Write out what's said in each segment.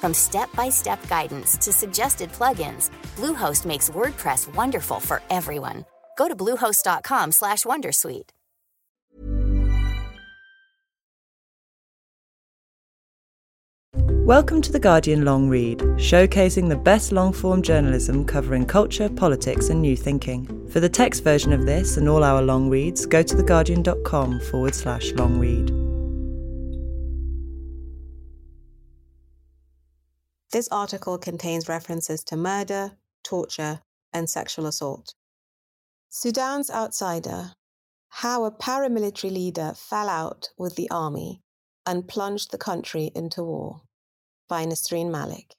From step-by-step guidance to suggested plugins, Bluehost makes WordPress wonderful for everyone. Go to bluehost.com/wondersuite. Welcome to The Guardian Long Read, showcasing the best long form journalism covering culture, politics, and new thinking. For the text version of this and all our long reads, go to theguardian.com forward slash long read. This article contains references to murder, torture, and sexual assault. Sudan's Outsider How a Paramilitary Leader Fell Out with the Army and Plunged the Country into War by Nesrine Malik.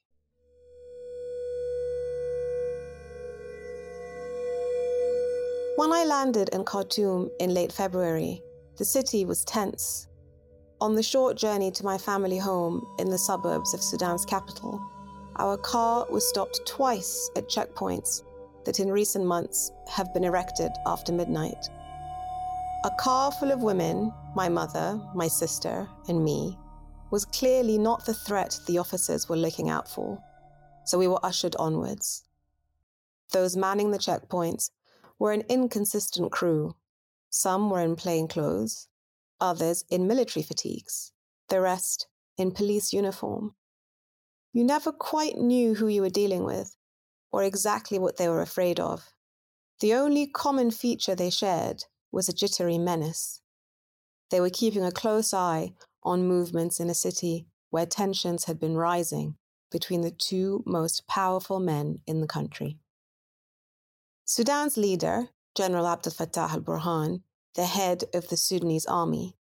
When I landed in Khartoum in late February, the city was tense. On the short journey to my family home in the suburbs of Sudan's capital, our car was stopped twice at checkpoints that in recent months have been erected after midnight. A car full of women, my mother, my sister, and me, was clearly not the threat the officers were looking out for, so we were ushered onwards. Those manning the checkpoints were an inconsistent crew. Some were in plain clothes, others in military fatigues, the rest in police uniform. You never quite knew who you were dealing with or exactly what they were afraid of. The only common feature they shared was a jittery menace. They were keeping a close eye on movements in a city where tensions had been rising between the two most powerful men in the country. Sudan's leader, General Abdel Fattah al Burhan, the head of the Sudanese army,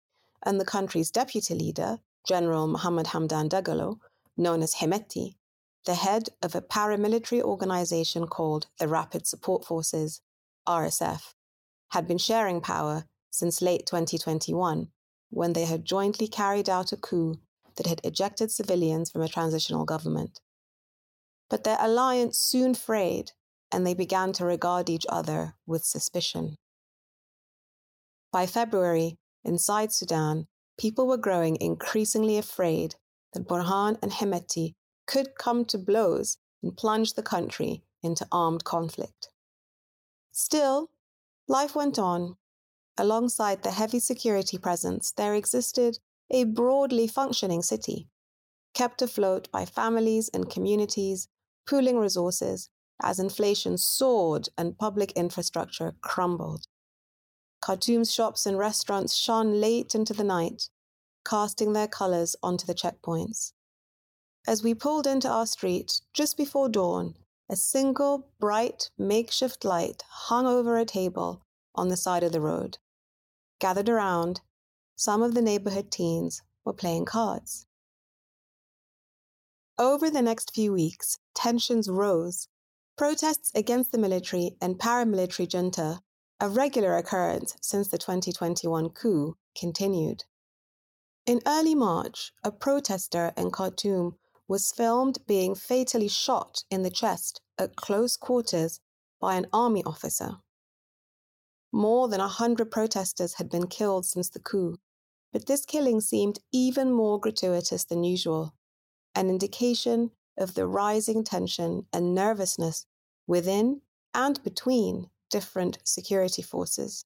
and the country's deputy leader, General Mohammed Hamdan Dagalo, known as Hemeti, the head of a paramilitary organization called the Rapid Support Forces, RSF, had been sharing power since late 2021 when they had jointly carried out a coup that had ejected civilians from a transitional government. But their alliance soon frayed, and they began to regard each other with suspicion. By February, inside Sudan, people were growing increasingly afraid that Burhan and Hemeti could come to blows and plunge the country into armed conflict. Still, life went on, alongside the heavy security presence, there existed a broadly functioning city, kept afloat by families and communities pooling resources as inflation soared and public infrastructure crumbled. Khartoum's shops and restaurants shone late into the night, casting their colors onto the checkpoints. As we pulled into our street just before dawn, a single bright makeshift light hung over a table on the side of the road. Gathered around, some of the neighborhood teens were playing cards. Over the next few weeks, tensions rose. Protests against the military and paramilitary junta, a regular occurrence since the 2021 coup, continued. In early March, a protester in Khartoum was filmed being fatally shot in the chest at close quarters by an army officer. More than a hundred protesters had been killed since the coup, but this killing seemed even more gratuitous than usual, an indication of the rising tension and nervousness within and between different security forces.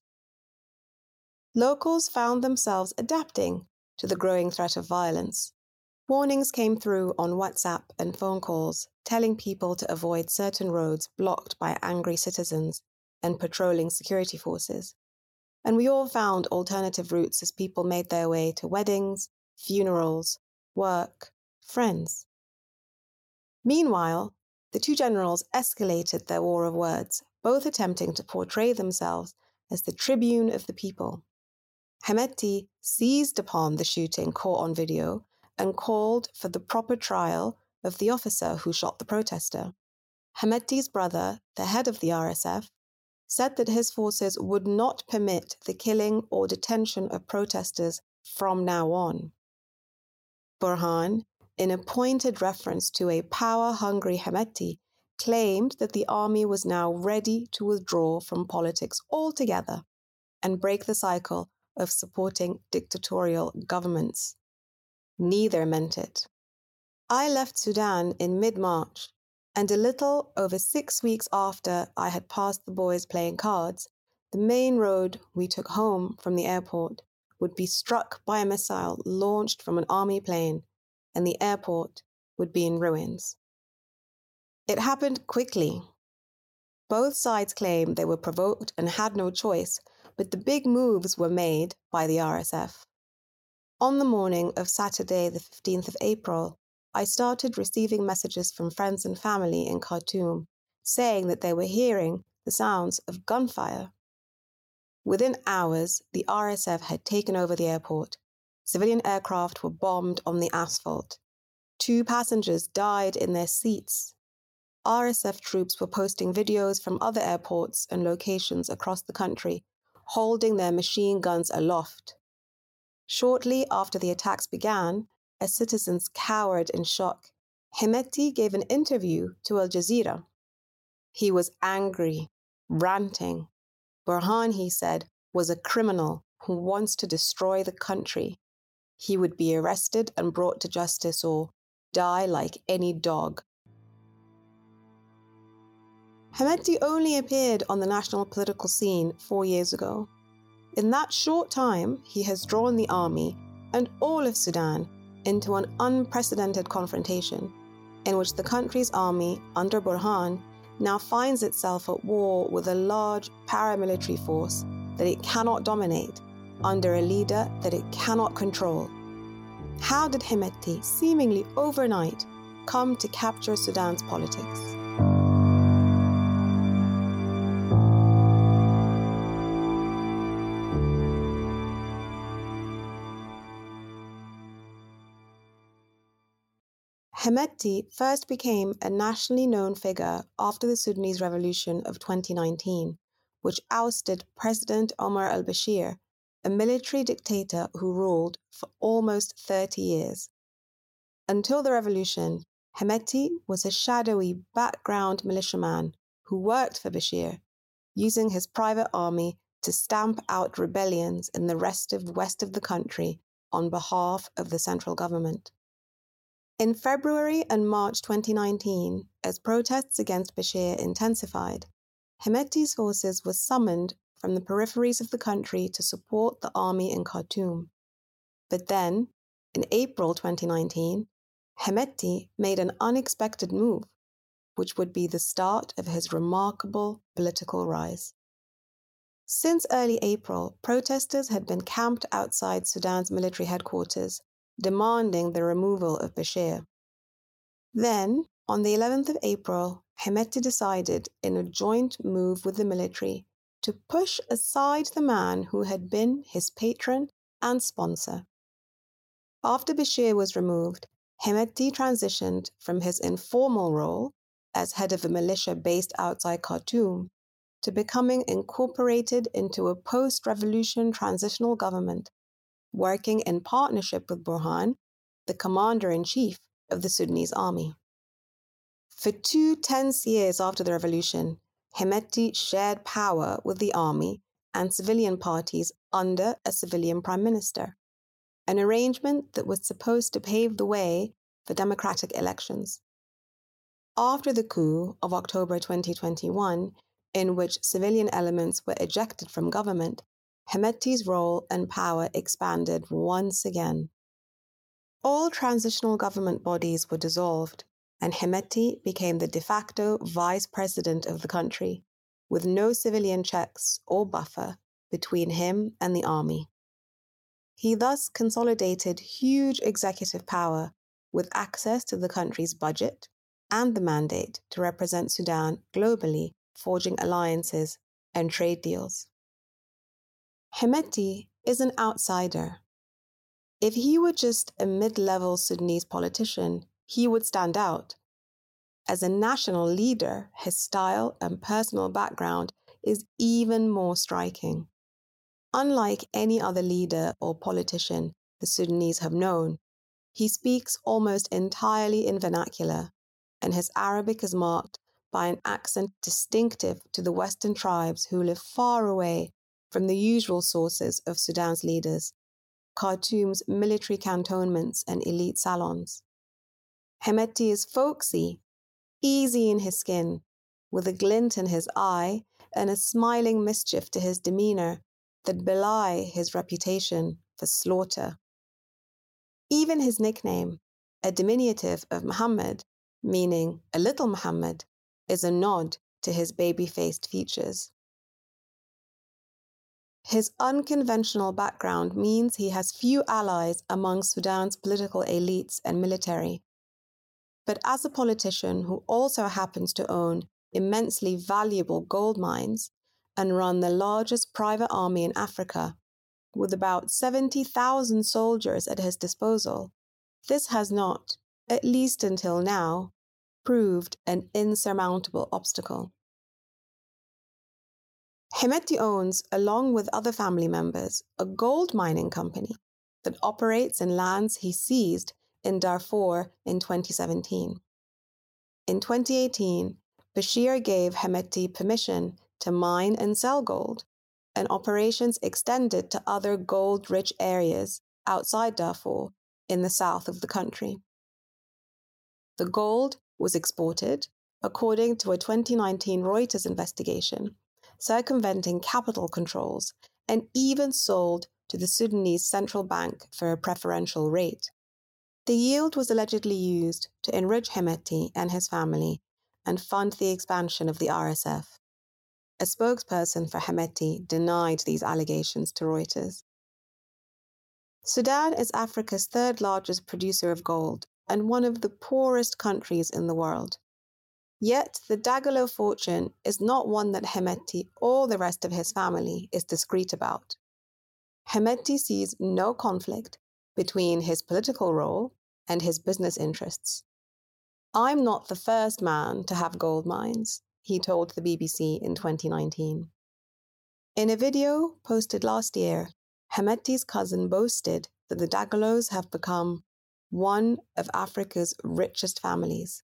Locals found themselves adapting to the growing threat of violence. Warnings came through on WhatsApp and phone calls telling people to avoid certain roads blocked by angry citizens and patrolling security forces. And we all found alternative routes as people made their way to weddings, funerals, work, friends. Meanwhile, the two generals escalated their war of words, both attempting to portray themselves as the tribune of the people. Hemeti seized upon the shooting caught on video and called for the proper trial of the officer who shot the protester. Hemeti's brother, the head of the RSF, said that his forces would not permit the killing or detention of protesters from now on. Burhan, in a pointed reference to a power hungry Hemeti, claimed that the army was now ready to withdraw from politics altogether and break the cycle of supporting dictatorial governments. Neither meant it. I left Sudan in mid March, and a little over six weeks after I had passed the boys playing cards, the main road we took home from the airport would be struck by a missile launched from an army plane, and the airport would be in ruins. It happened quickly. Both sides claimed they were provoked and had no choice, but the big moves were made by the RSF. On the morning of Saturday, the 15th of April, I started receiving messages from friends and family in Khartoum saying that they were hearing the sounds of gunfire. Within hours, the RSF had taken over the airport. Civilian aircraft were bombed on the asphalt. Two passengers died in their seats. RSF troops were posting videos from other airports and locations across the country, holding their machine guns aloft. Shortly after the attacks began, as citizens cowered in shock, Hemeti gave an interview to Al Jazeera. He was angry, ranting. Burhan, he said, was a criminal who wants to destroy the country. He would be arrested and brought to justice or die like any dog. Hemeti only appeared on the national political scene four years ago. In that short time, he has drawn the army and all of Sudan into an unprecedented confrontation in which the country's army, under Burhan, now finds itself at war with a large paramilitary force that it cannot dominate under a leader that it cannot control. How did Hemeti, seemingly overnight, come to capture Sudan's politics? Hemeti first became a nationally known figure after the Sudanese Revolution of 2019, which ousted President Omar al Bashir, a military dictator who ruled for almost 30 years. Until the revolution, Hemeti was a shadowy background militiaman who worked for Bashir, using his private army to stamp out rebellions in the rest of west of the country on behalf of the central government. In February and March 2019, as protests against Bashir intensified, Hemeti's forces were summoned from the peripheries of the country to support the army in Khartoum. But then, in April 2019, Hemeti made an unexpected move, which would be the start of his remarkable political rise. Since early April, protesters had been camped outside Sudan's military headquarters demanding the removal of Bashir. Then, on the 11th of April, Hemeti decided, in a joint move with the military, to push aside the man who had been his patron and sponsor. After Bashir was removed, Hemeti transitioned from his informal role as head of a militia based outside Khartoum to becoming incorporated into a post revolution transitional government working in partnership with Burhan, the commander in chief of the Sudanese army. For two tense years after the revolution, Hemeti shared power with the army and civilian parties under a civilian prime minister, an arrangement that was supposed to pave the way for democratic elections. After the coup of October 2021, in which civilian elements were ejected from government, Hemeti's role and power expanded once again. All transitional government bodies were dissolved, and Hemeti became the de facto vice president of the country, with no civilian checks or buffer between him and the army. He thus consolidated huge executive power with access to the country's budget and the mandate to represent Sudan globally, forging alliances and trade deals. Hemeti is an outsider. If he were just a mid level Sudanese politician, he would stand out. As a national leader, his style and personal background is even more striking. Unlike any other leader or politician the Sudanese have known, he speaks almost entirely in vernacular, and his Arabic is marked by an accent distinctive to the Western tribes who live far away from the usual sources of Sudan's leaders, Khartoum's military cantonments and elite salons. Hemeti is folksy, easy in his skin, with a glint in his eye and a smiling mischief to his demeanor that belie his reputation for slaughter. Even his nickname, a diminutive of Muhammad, meaning a little Muhammad, is a nod to his baby faced features. His unconventional background means he has few allies among Sudan's political elites and military. But as a politician who also happens to own immensely valuable gold mines and run the largest private army in Africa, with about 70,000 soldiers at his disposal, this has not, at least until now, proved an insurmountable obstacle. Hemeti owns, along with other family members, a gold mining company that operates in lands he seized in Darfur in 2017. In 2018, Bashir gave Hemeti permission to mine and sell gold, and operations extended to other gold rich areas outside Darfur in the south of the country. The gold was exported, according to a 2019 Reuters investigation, circumventing capital controls, and even sold to the Sudanese central bank for a preferential rate. The yield was allegedly used to enrich Hemeti and his family and fund the expansion of the RSF. A spokesperson for Hemeti denied these allegations to Reuters. Sudan is Africa's third largest producer of gold and one of the poorest countries in the world. Yet the Dagalo fortune is not one that Hemeti or the rest of his family is discreet about. Hemeti sees no conflict between his political role and his business interests. I'm not the first man to have gold mines, he told the BBC in 2019. In a video posted last year, Hemeti's cousin boasted that the Dagalos have become one of Africa's richest families.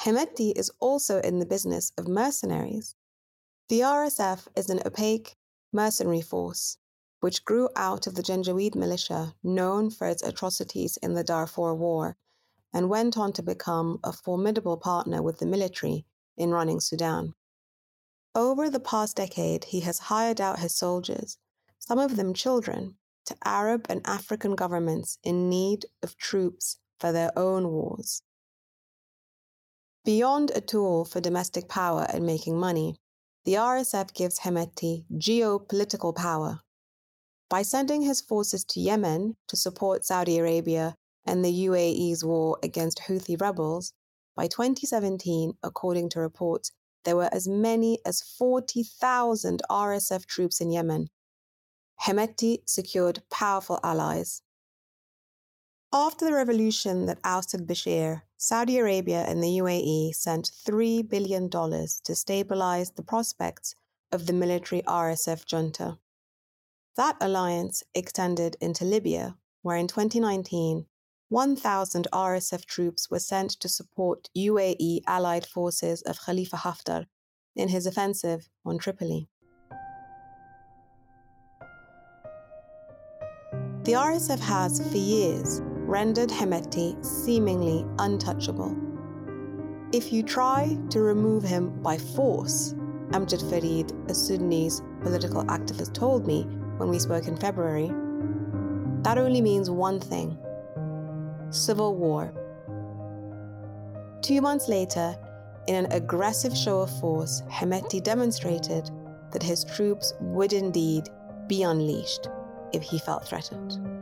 Hemeti is also in the business of mercenaries. The RSF is an opaque mercenary force which grew out of the Janjaweed militia known for its atrocities in the Darfur War and went on to become a formidable partner with the military in running Sudan. Over the past decade, he has hired out his soldiers, some of them children, to Arab and African governments in need of troops for their own wars. Beyond a tool for domestic power and making money, the RSF gives Hemeti geopolitical power. By sending his forces to Yemen to support Saudi Arabia and the UAE's war against Houthi rebels, by 2017, according to reports, there were as many as 40,000 RSF troops in Yemen. Hemeti secured powerful allies. After the revolution that ousted Bashir, Saudi Arabia and the UAE sent $3 billion to stabilize the prospects of the military RSF junta. That alliance extended into Libya, where in 2019, 1,000 RSF troops were sent to support UAE allied forces of Khalifa Haftar in his offensive on Tripoli. The RSF has, for years, rendered Hemeti seemingly untouchable. If you try to remove him by force, Amjad Farid, a Sudanese political activist, told me when we spoke in February, that only means one thing civil war. Two months later, in an aggressive show of force, Hemeti demonstrated that his troops would indeed be unleashed if he felt threatened.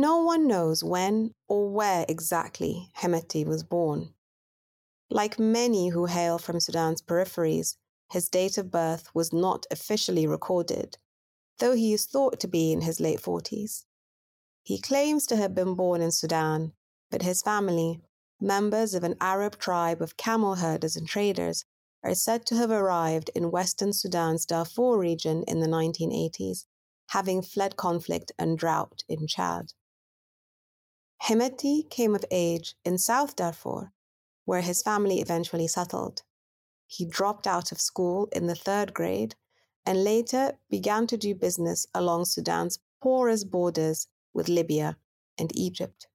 No one knows when or where exactly Hemeti was born. Like many who hail from Sudan's peripheries, his date of birth was not officially recorded, though he is thought to be in his late 40s. He claims to have been born in Sudan, but his family, members of an Arab tribe of camel herders and traders, are said to have arrived in western Sudan's Darfur region in the 1980s, having fled conflict and drought in Chad. Hemeti came of age in South Darfur, where his family eventually settled. He dropped out of school in the third grade and later began to do business along Sudan's porous borders with Libya and Egypt.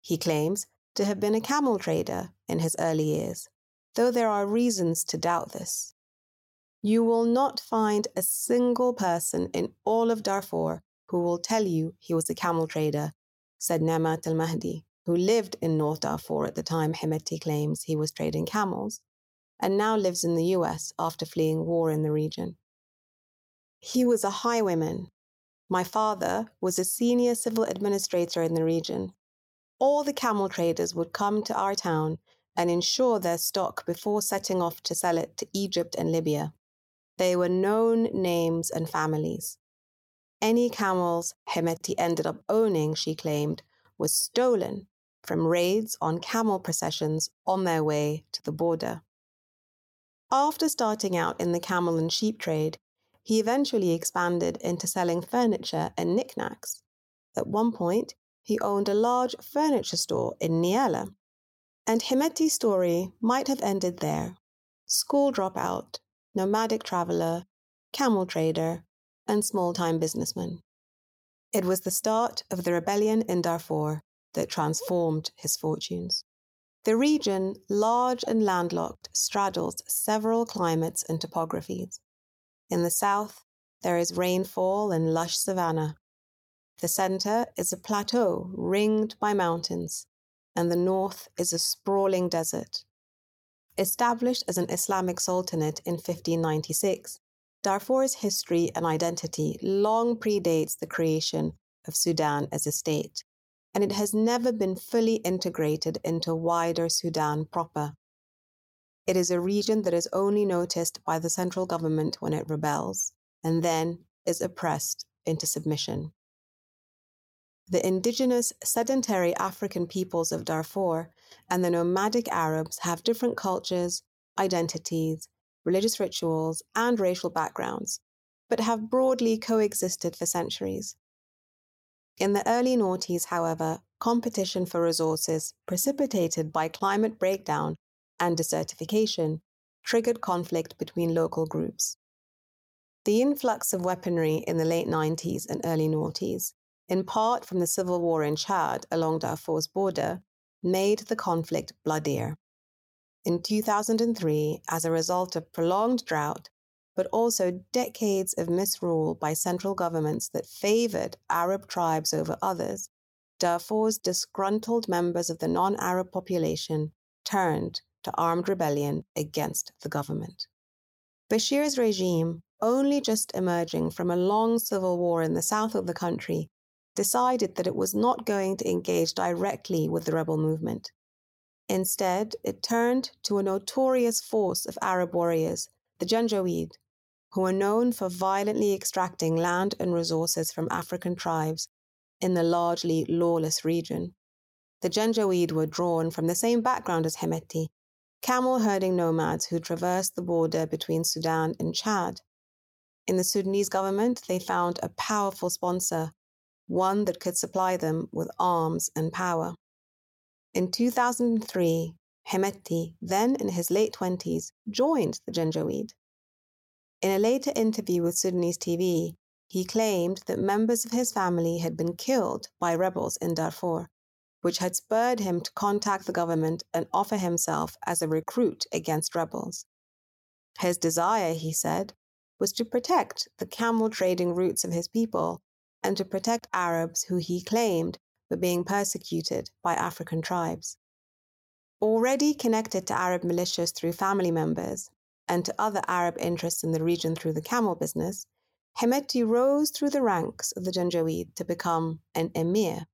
He claims to have been a camel trader in his early years, though there are reasons to doubt this. You will not find a single person in all of Darfur who will tell you he was a camel trader said Nemat al Mahdi, who lived in North Darfur at the time Hemeti claims he was trading camels, and now lives in the US after fleeing war in the region. He was a highwayman. My father was a senior civil administrator in the region. All the camel traders would come to our town and insure their stock before setting off to sell it to Egypt and Libya. They were known names and families. Any camels Hemeti ended up owning, she claimed, was stolen from raids on camel processions on their way to the border. After starting out in the camel and sheep trade, he eventually expanded into selling furniture and knickknacks. At one point, he owned a large furniture store in Nyala. And Hemeti's story might have ended there. School dropout, nomadic traveler, camel trader, and small time businessman. It was the start of the rebellion in Darfur that transformed his fortunes. The region, large and landlocked, straddles several climates and topographies. In the south, there is rainfall and lush savanna. The center is a plateau ringed by mountains, and the north is a sprawling desert. Established as an Islamic sultanate in 1596, Darfur's history and identity long predates the creation of Sudan as a state, and it has never been fully integrated into wider Sudan proper. It is a region that is only noticed by the central government when it rebels, and then is oppressed into submission. The indigenous sedentary African peoples of Darfur and the nomadic Arabs have different cultures, identities, religious rituals, and racial backgrounds, but have broadly coexisted for centuries. In the early noughties, however, competition for resources, precipitated by climate breakdown and desertification, triggered conflict between local groups. The influx of weaponry in the late 90s and early noughties, in part from the civil war in Chad along Darfur's border, made the conflict bloodier in 2003 as a result of prolonged drought, but also decades of misrule by central governments that favored Arab tribes over others, Darfur's disgruntled members of the non Arab population turned to armed rebellion against the government. Bashir's regime, only just emerging from a long civil war in the south of the country, decided that it was not going to engage directly with the rebel movement. Instead, it turned to a notorious force of Arab warriors, the Janjaweed, who were known for violently extracting land and resources from African tribes in the largely lawless region. The Janjaweed were drawn from the same background as Hemeti, camel herding nomads who traversed the border between Sudan and Chad. In the Sudanese government, they found a powerful sponsor, one that could supply them with arms and power. In 2003, Hemeti, then in his late 20s, joined the Janjaweed. In a later interview with Sudanese TV, he claimed that members of his family had been killed by rebels in Darfur, which had spurred him to contact the government and offer himself as a recruit against rebels. His desire, he said, was to protect the camel trading routes of his people and to protect Arabs who he claimed were being persecuted by African tribes. Already connected to Arab militias through family members and to other Arab interests in the region through the camel business, Hemeti rose through the ranks of the Janjaweed to become an emir,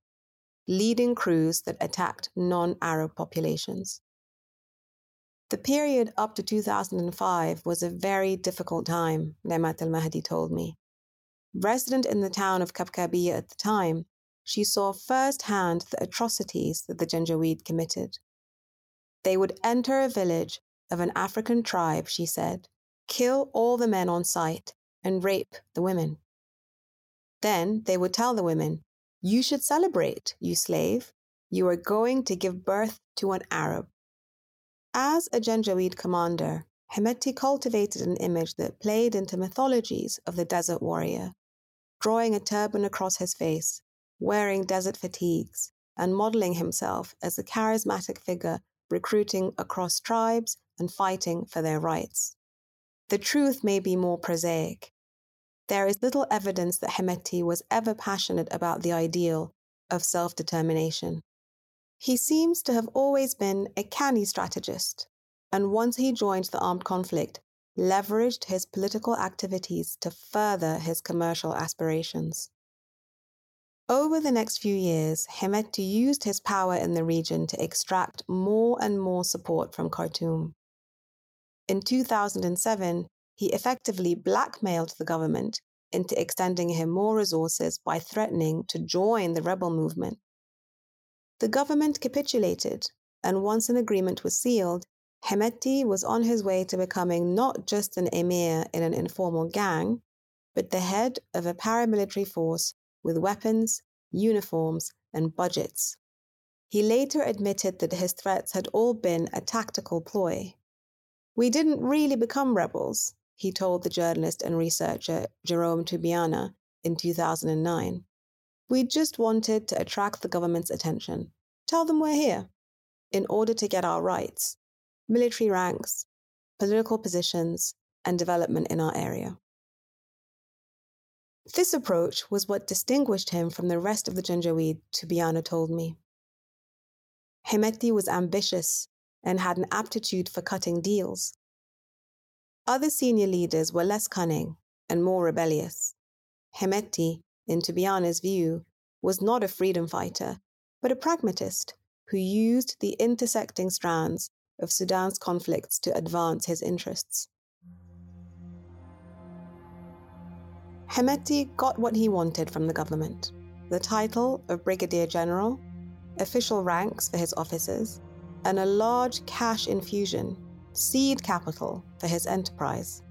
leading crews that attacked non Arab populations. The period up to 2005 was a very difficult time, Nemat al Mahdi told me. Resident in the town of Kabkabiya at the time, she saw firsthand the atrocities that the Janjaweed committed. They would enter a village of an African tribe, she said, kill all the men on sight, and rape the women. Then they would tell the women, You should celebrate, you slave. You are going to give birth to an Arab. As a Janjaweed commander, Hemeti cultivated an image that played into mythologies of the desert warrior, drawing a turban across his face, wearing desert fatigues, and modeling himself as a charismatic figure recruiting across tribes and fighting for their rights. The truth may be more prosaic. There is little evidence that Hemeti was ever passionate about the ideal of self determination. He seems to have always been a canny strategist, and once he joined the armed conflict, leveraged his political activities to further his commercial aspirations. Over the next few years, Hemeti used his power in the region to extract more and more support from Khartoum. In 2007, he effectively blackmailed the government into extending him more resources by threatening to join the rebel movement the government capitulated, and once an agreement was sealed, Hemeti was on his way to becoming not just an emir in an informal gang, but the head of a paramilitary force with weapons, uniforms, and budgets. He later admitted that his threats had all been a tactical ploy. We didn't really become rebels, he told the journalist and researcher Jerome Tubiana in 2009. We just wanted to attract the government's attention. Tell them we're here in order to get our rights, military ranks, political positions, and development in our area. This approach was what distinguished him from the rest of the Janjaweed, Tubiana told me. Hemeti was ambitious and had an aptitude for cutting deals. Other senior leaders were less cunning and more rebellious. Hemeti in Tubiana's view, was not a freedom fighter, but a pragmatist who used the intersecting strands of Sudan's conflicts to advance his interests. Hemeti got what he wanted from the government the title of Brigadier General, official ranks for his officers, and a large cash infusion, seed capital for his enterprise.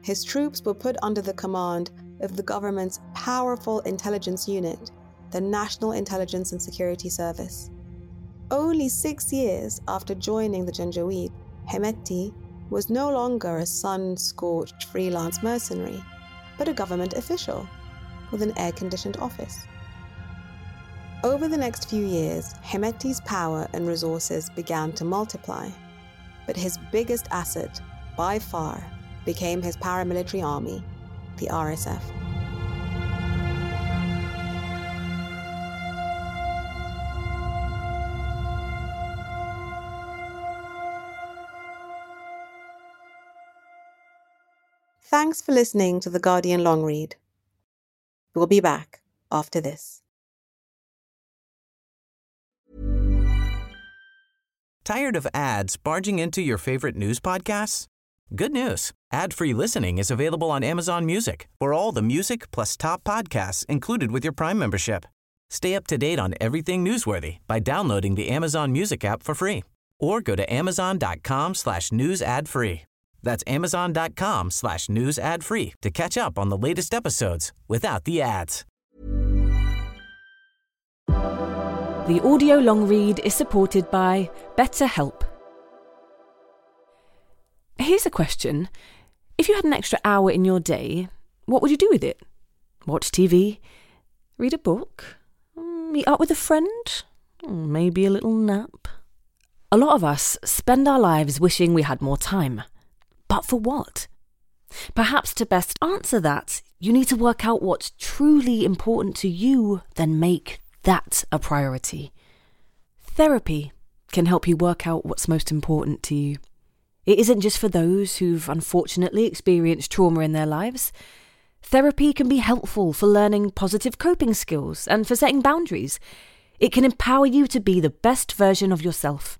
His troops were put under the command of the government's powerful intelligence unit, the National Intelligence and Security Service. Only six years after joining the Janjaweed, Hemeti was no longer a sun scorched freelance mercenary, but a government official with an air conditioned office. Over the next few years, Hemeti's power and resources began to multiply, but his biggest asset, by far, became his paramilitary army, the RSF. Thanks for listening to the Guardian Long Read. We'll be back after this. Tired of ads barging into your favorite news podcasts? Good news. Ad-free listening is available on Amazon Music. For all the music plus top podcasts included with your Prime membership. Stay up to date on everything newsworthy by downloading the Amazon Music app for free or go to amazon.com slash news ad free. That's amazon.com slash news ad free to catch up on the latest episodes without the ads. The audio long read is supported by BetterHelp. Here's a question. If you had an extra hour in your day, what would you do with it? Watch TV? Read a book? Mm, meet up with a friend? Maybe a little nap. A lot of us spend our lives wishing we had more time. But for what? Perhaps to best answer that, you need to work out what's truly important to you, then make that a priority. Therapy can help you work out what's most important to you. It isn't just for those who've unfortunately experienced trauma in their lives. Therapy can be helpful for learning positive coping skills and for setting boundaries. It can empower you to be the best version of yourself.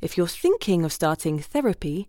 If you're thinking of starting therapy,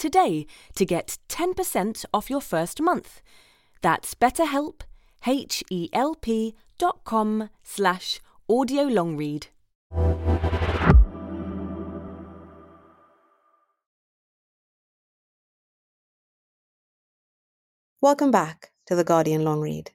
today to get 10% off your first month. That's betterhelp, H-E-L-P dot com slash audio long read. Welcome back to the Guardian Long Read.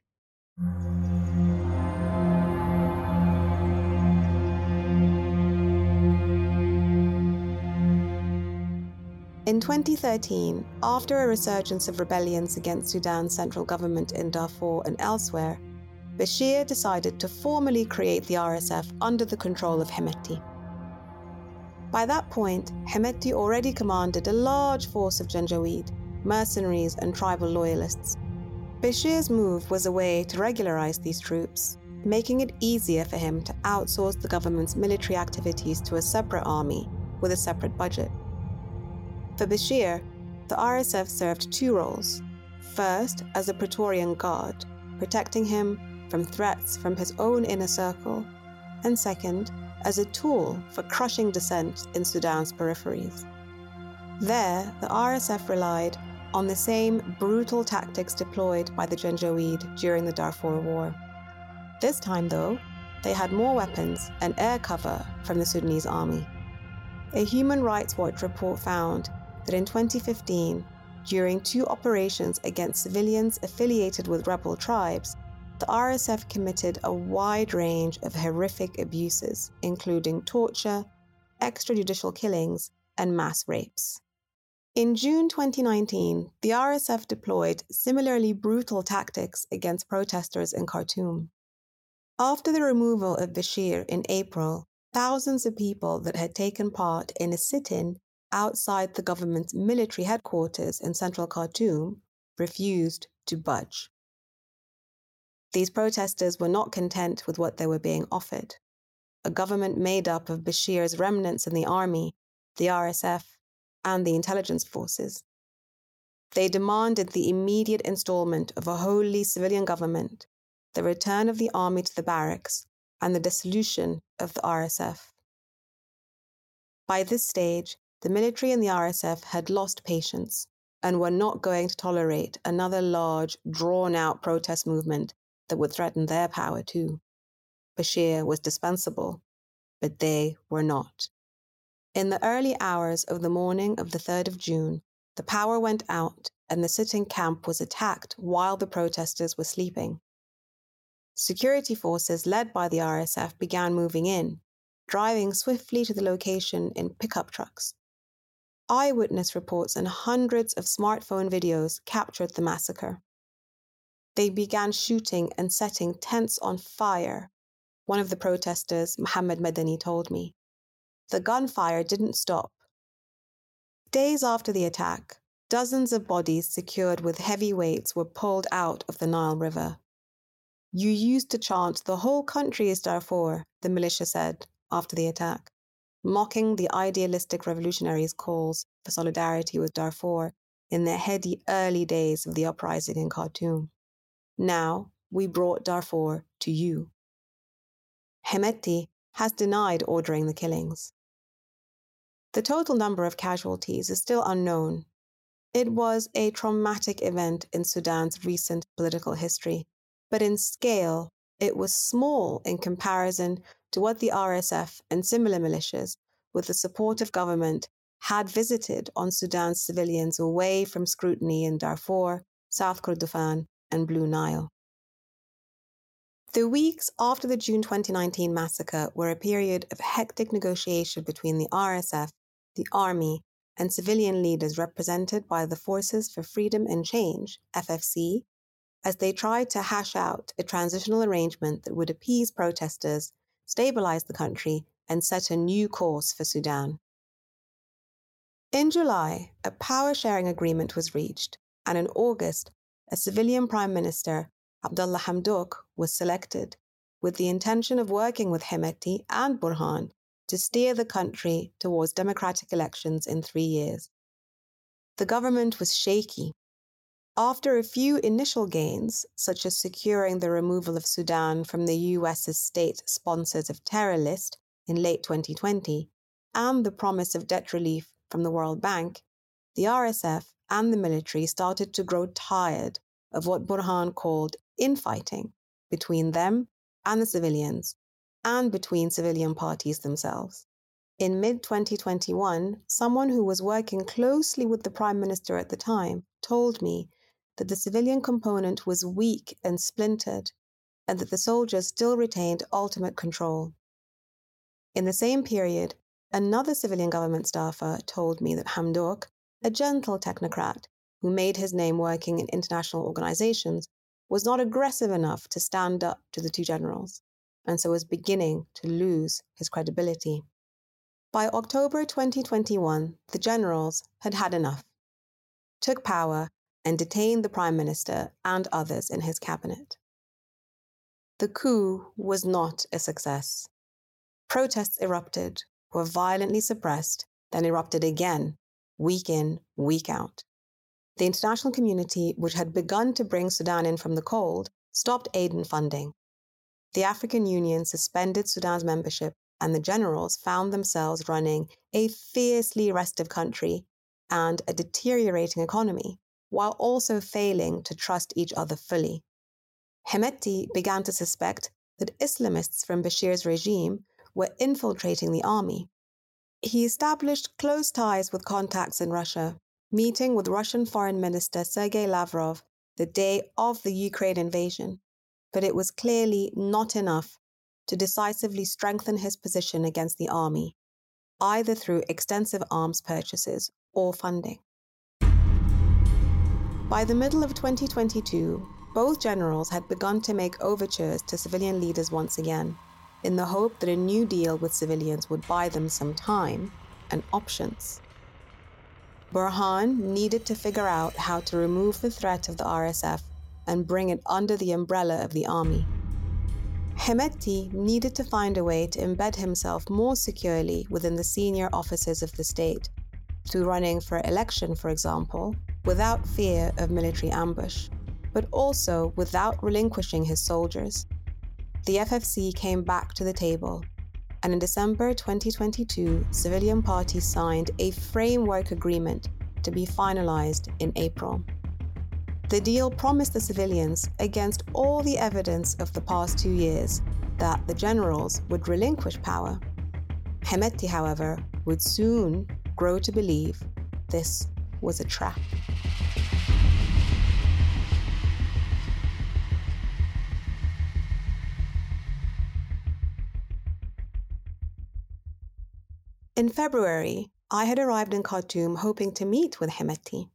In 2013, after a resurgence of rebellions against Sudan's central government in Darfur and elsewhere, Bashir decided to formally create the RSF under the control of Hemeti. By that point, Hemeti already commanded a large force of Janjaweed, mercenaries, and tribal loyalists. Bashir's move was a way to regularize these troops, making it easier for him to outsource the government's military activities to a separate army with a separate budget. For Bashir, the RSF served two roles. First, as a Praetorian guard, protecting him from threats from his own inner circle, and second, as a tool for crushing dissent in Sudan's peripheries. There, the RSF relied on the same brutal tactics deployed by the Janjaweed during the Darfur War. This time, though, they had more weapons and air cover from the Sudanese army. A Human Rights Watch report found that in 2015, during two operations against civilians affiliated with rebel tribes, the RSF committed a wide range of horrific abuses, including torture, extrajudicial killings, and mass rapes. In June 2019, the RSF deployed similarly brutal tactics against protesters in Khartoum. After the removal of Bashir in April, thousands of people that had taken part in a sit in outside the government's military headquarters in central Khartoum refused to budge. These protesters were not content with what they were being offered. A government made up of Bashir's remnants in the army, the RSF, and the intelligence forces. They demanded the immediate installment of a wholly civilian government, the return of the army to the barracks, and the dissolution of the RSF. By this stage, the military and the RSF had lost patience and were not going to tolerate another large, drawn out protest movement that would threaten their power too. Bashir was dispensable, but they were not. In the early hours of the morning of the 3rd of June, the power went out and the sitting camp was attacked while the protesters were sleeping. Security forces led by the RSF began moving in, driving swiftly to the location in pickup trucks Eyewitness reports and hundreds of smartphone videos captured the massacre. They began shooting and setting tents on fire, one of the protesters, Mohammed Madani, told me. The gunfire didn't stop. Days after the attack, dozens of bodies secured with heavy weights were pulled out of the Nile River. You used to chant, The whole country is Darfur, the militia said after the attack mocking the idealistic revolutionaries' calls for solidarity with Darfur in the heady early days of the uprising in Khartoum. Now we brought Darfur to you. Hemeti has denied ordering the killings. The total number of casualties is still unknown. It was a traumatic event in Sudan's recent political history, but in scale, it was small in comparison to what the RSF and similar militias, with the support of government, had visited on Sudan's civilians away from scrutiny in Darfur, South Kordofan, and Blue Nile. The weeks after the June 2019 massacre were a period of hectic negotiation between the RSF, the army, and civilian leaders represented by the Forces for Freedom and Change, FFC, as they tried to hash out a transitional arrangement that would appease protesters, stabilize the country, and set a new course for Sudan. In July, a power sharing agreement was reached, and in August, a civilian prime minister, Abdullah Hamdok, was selected with the intention of working with Hemeti and Burhan to steer the country towards democratic elections in three years. The government was shaky. After a few initial gains, such as securing the removal of Sudan from the US's state sponsors of terror list in late 2020, and the promise of debt relief from the World Bank, the RSF and the military started to grow tired of what Burhan called infighting between them and the civilians and between civilian parties themselves. In mid 2021, someone who was working closely with the Prime Minister at the time told me that the civilian component was weak and splintered, and that the soldiers still retained ultimate control. In the same period, another civilian government staffer told me that Hamdok, a gentle technocrat who made his name working in international organizations, was not aggressive enough to stand up to the two generals and so was beginning to lose his credibility. By October 2021, the generals had had enough, took power, and detained the prime minister and others in his cabinet. The coup was not a success. Protests erupted, were violently suppressed, then erupted again, week in, week out. The international community, which had begun to bring Sudan in from the cold, stopped aid and funding, the African Union suspended Sudan's membership, and the generals found themselves running a fiercely restive country and a deteriorating economy, while also failing to trust each other fully. Hemeti began to suspect that Islamists from Bashir's regime were infiltrating the army. He established close ties with contacts in Russia, meeting with Russian Foreign Minister Sergei Lavrov the day of the Ukraine invasion but it was clearly not enough to decisively strengthen his position against the army, either through extensive arms purchases or funding. By the middle of 2022, both generals had begun to make overtures to civilian leaders once again, in the hope that a new deal with civilians would buy them some time and options. Burhan needed to figure out how to remove the threat of the RSF and bring it under the umbrella of the army. Hemeti needed to find a way to embed himself more securely within the senior offices of the state, through running for election, for example, without fear of military ambush, but also without relinquishing his soldiers. The FFC came back to the table, and in December 2022, civilian parties signed a framework agreement to be finalized in April. The deal promised the civilians, against all the evidence of the past two years, that the generals would relinquish power. Hemeti, however, would soon grow to believe this was a trap. In February, I had arrived in Khartoum hoping to meet with Hemeti.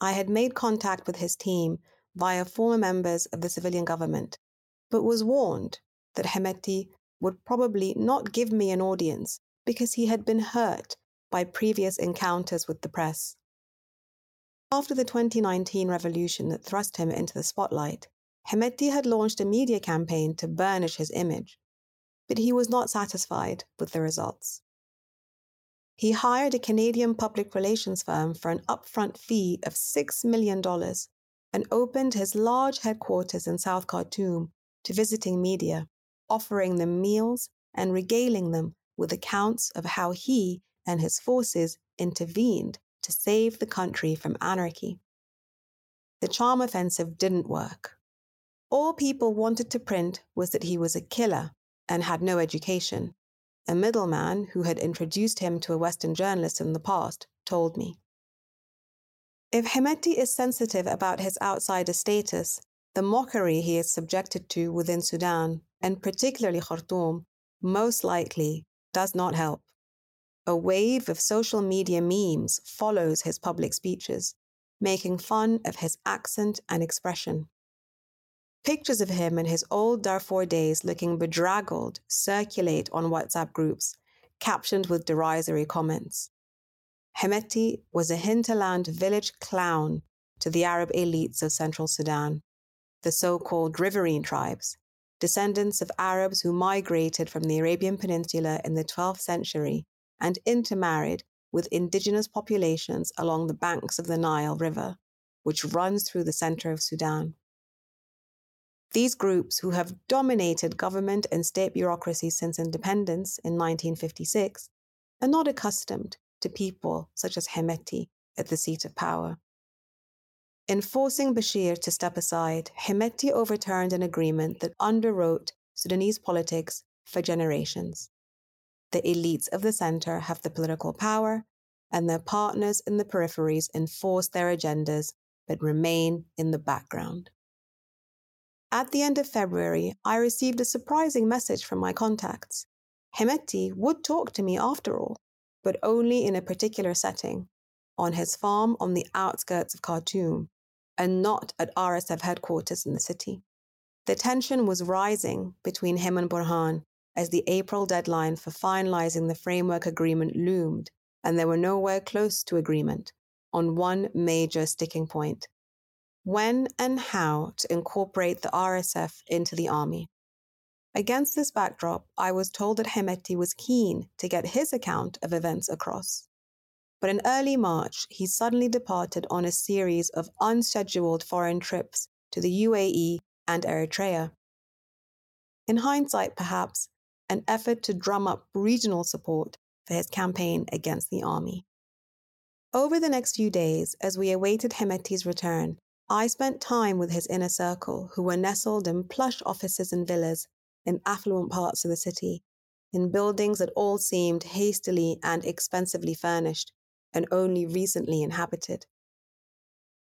I had made contact with his team via former members of the civilian government, but was warned that Hemeti would probably not give me an audience because he had been hurt by previous encounters with the press. After the 2019 revolution that thrust him into the spotlight, Hemeti had launched a media campaign to burnish his image, but he was not satisfied with the results. He hired a Canadian public relations firm for an upfront fee of $6 million and opened his large headquarters in South Khartoum to visiting media, offering them meals and regaling them with accounts of how he and his forces intervened to save the country from anarchy. The charm offensive didn't work. All people wanted to print was that he was a killer and had no education, a middleman who had introduced him to a Western journalist in the past, told me. If Hemeti is sensitive about his outsider status, the mockery he is subjected to within Sudan, and particularly Khartoum, most likely does not help. A wave of social media memes follows his public speeches, making fun of his accent and expression. Pictures of him in his old Darfur days looking bedraggled circulate on WhatsApp groups, captioned with derisory comments. Hemeti was a hinterland village clown to the Arab elites of central Sudan, the so called riverine tribes, descendants of Arabs who migrated from the Arabian Peninsula in the 12th century and intermarried with indigenous populations along the banks of the Nile River, which runs through the center of Sudan. These groups, who have dominated government and state bureaucracy since independence in 1956, are not accustomed to people such as Hemeti at the seat of power. In forcing Bashir to step aside, Hemeti overturned an agreement that underwrote Sudanese politics for generations. The elites of the center have the political power, and their partners in the peripheries enforce their agendas but remain in the background. At the end of February, I received a surprising message from my contacts. Hemeti would talk to me after all, but only in a particular setting, on his farm on the outskirts of Khartoum, and not at RSF headquarters in the city. The tension was rising between him and Burhan as the April deadline for finalizing the framework agreement loomed, and they were nowhere close to agreement on one major sticking point when and how to incorporate the RSF into the army. Against this backdrop, I was told that Hemeti was keen to get his account of events across. But in early March, he suddenly departed on a series of unscheduled foreign trips to the UAE and Eritrea. In hindsight, perhaps, an effort to drum up regional support for his campaign against the army. Over the next few days, as we awaited Hemeti's return, I spent time with his inner circle, who were nestled in plush offices and villas in affluent parts of the city, in buildings that all seemed hastily and expensively furnished and only recently inhabited.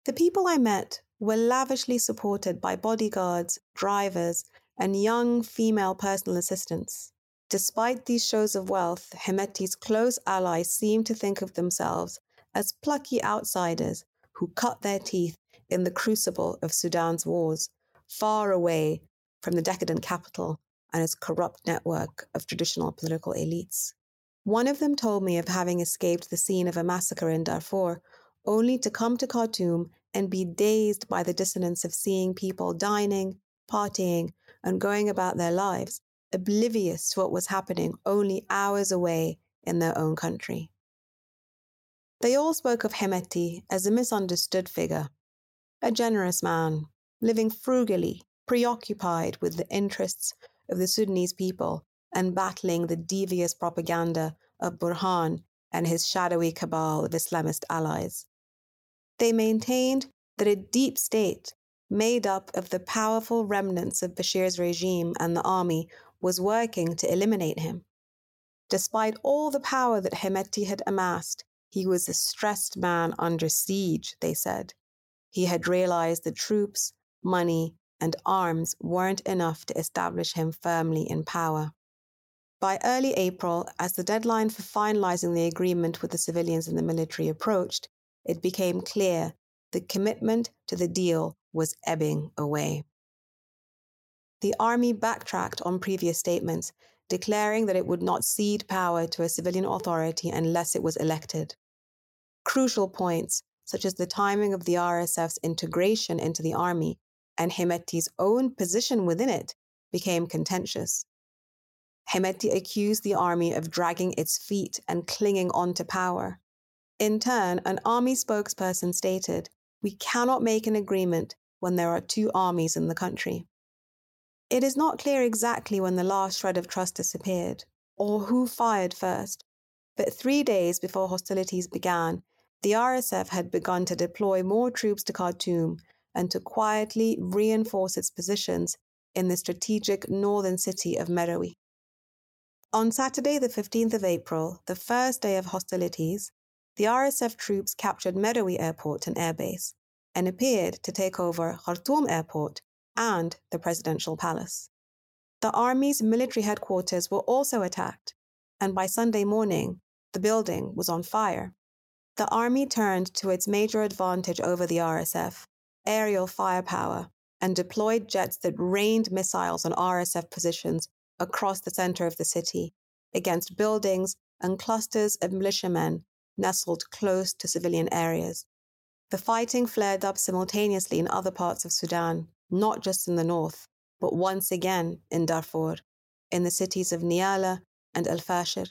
The people I met were lavishly supported by bodyguards, drivers, and young female personal assistants. Despite these shows of wealth, Hemeti's close allies seem to think of themselves as plucky outsiders who cut their teeth in the crucible of Sudan's wars, far away from the decadent capital and its corrupt network of traditional political elites. One of them told me of having escaped the scene of a massacre in Darfur, only to come to Khartoum and be dazed by the dissonance of seeing people dining, partying, and going about their lives, oblivious to what was happening only hours away in their own country. They all spoke of Hemeti as a misunderstood figure, a generous man, living frugally, preoccupied with the interests of the Sudanese people and battling the devious propaganda of Burhan and his shadowy cabal of Islamist allies. They maintained that a deep state, made up of the powerful remnants of Bashir's regime and the army, was working to eliminate him. Despite all the power that Hemeti had amassed, he was a stressed man under siege, they said. He had realized that troops, money, and arms weren't enough to establish him firmly in power. By early April, as the deadline for finalizing the agreement with the civilians and the military approached, it became clear the commitment to the deal was ebbing away. The army backtracked on previous statements, declaring that it would not cede power to a civilian authority unless it was elected. Crucial points such as the timing of the RSF's integration into the army and Hemeti's own position within it, became contentious. Hemeti accused the army of dragging its feet and clinging on to power. In turn, an army spokesperson stated, We cannot make an agreement when there are two armies in the country. It is not clear exactly when the last shred of trust disappeared, or who fired first, but three days before hostilities began, the RSF had begun to deploy more troops to Khartoum and to quietly reinforce its positions in the strategic northern city of Merowe. On Saturday, the 15th of April, the first day of hostilities, the RSF troops captured Merowe Airport and airbase and appeared to take over Khartoum Airport and the presidential palace. The army's military headquarters were also attacked, and by Sunday morning, the building was on fire. The army turned to its major advantage over the RSF aerial firepower and deployed jets that rained missiles on RSF positions across the center of the city against buildings and clusters of militiamen nestled close to civilian areas. The fighting flared up simultaneously in other parts of Sudan, not just in the north, but once again in Darfur, in the cities of Nyala and El Fasher.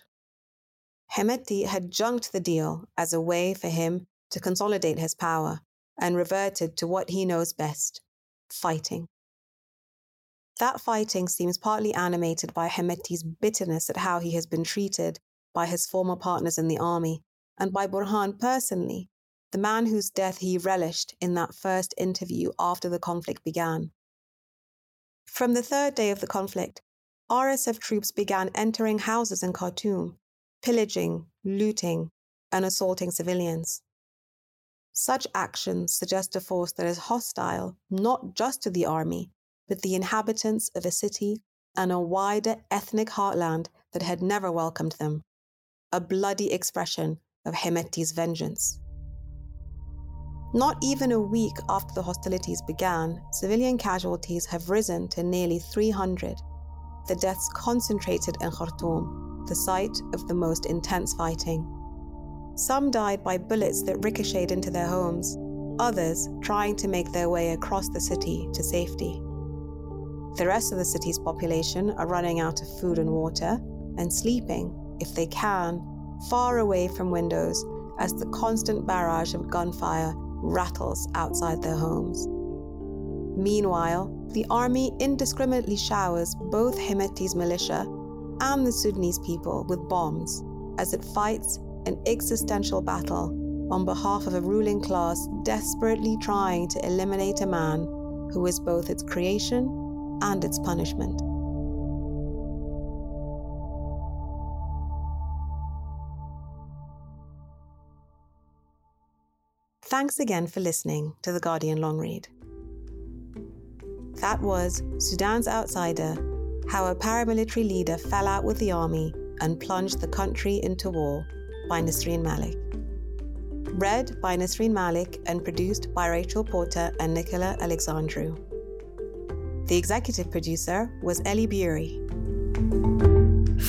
Hemeti had junked the deal as a way for him to consolidate his power and reverted to what he knows best fighting. That fighting seems partly animated by Hemeti's bitterness at how he has been treated by his former partners in the army, and by Burhan personally, the man whose death he relished in that first interview after the conflict began. From the third day of the conflict, RSF troops began entering houses in Khartoum, pillaging, looting, and assaulting civilians. Such actions suggest a force that is hostile not just to the army, but the inhabitants of a city and a wider ethnic heartland that had never welcomed them, a bloody expression of Hemeti's vengeance. Not even a week after the hostilities began, civilian casualties have risen to nearly 300, the deaths concentrated in Khartoum, the site of the most intense fighting. Some died by bullets that ricocheted into their homes, others trying to make their way across the city to safety. The rest of the city's population are running out of food and water and sleeping, if they can, far away from windows as the constant barrage of gunfire rattles outside their homes. Meanwhile, the army indiscriminately showers both Hemeti's militia and the Sudanese people with bombs as it fights an existential battle on behalf of a ruling class desperately trying to eliminate a man who is both its creation and its punishment. Thanks again for listening to The Guardian Long Read. That was Sudan's Outsider How a Paramilitary Leader Fell Out with the Army and Plunged the Country into War by Nesrine Malik. Read by Nesrine Malik and produced by Rachel Porter and Nicola Alexandru. The executive producer was Ellie Bury.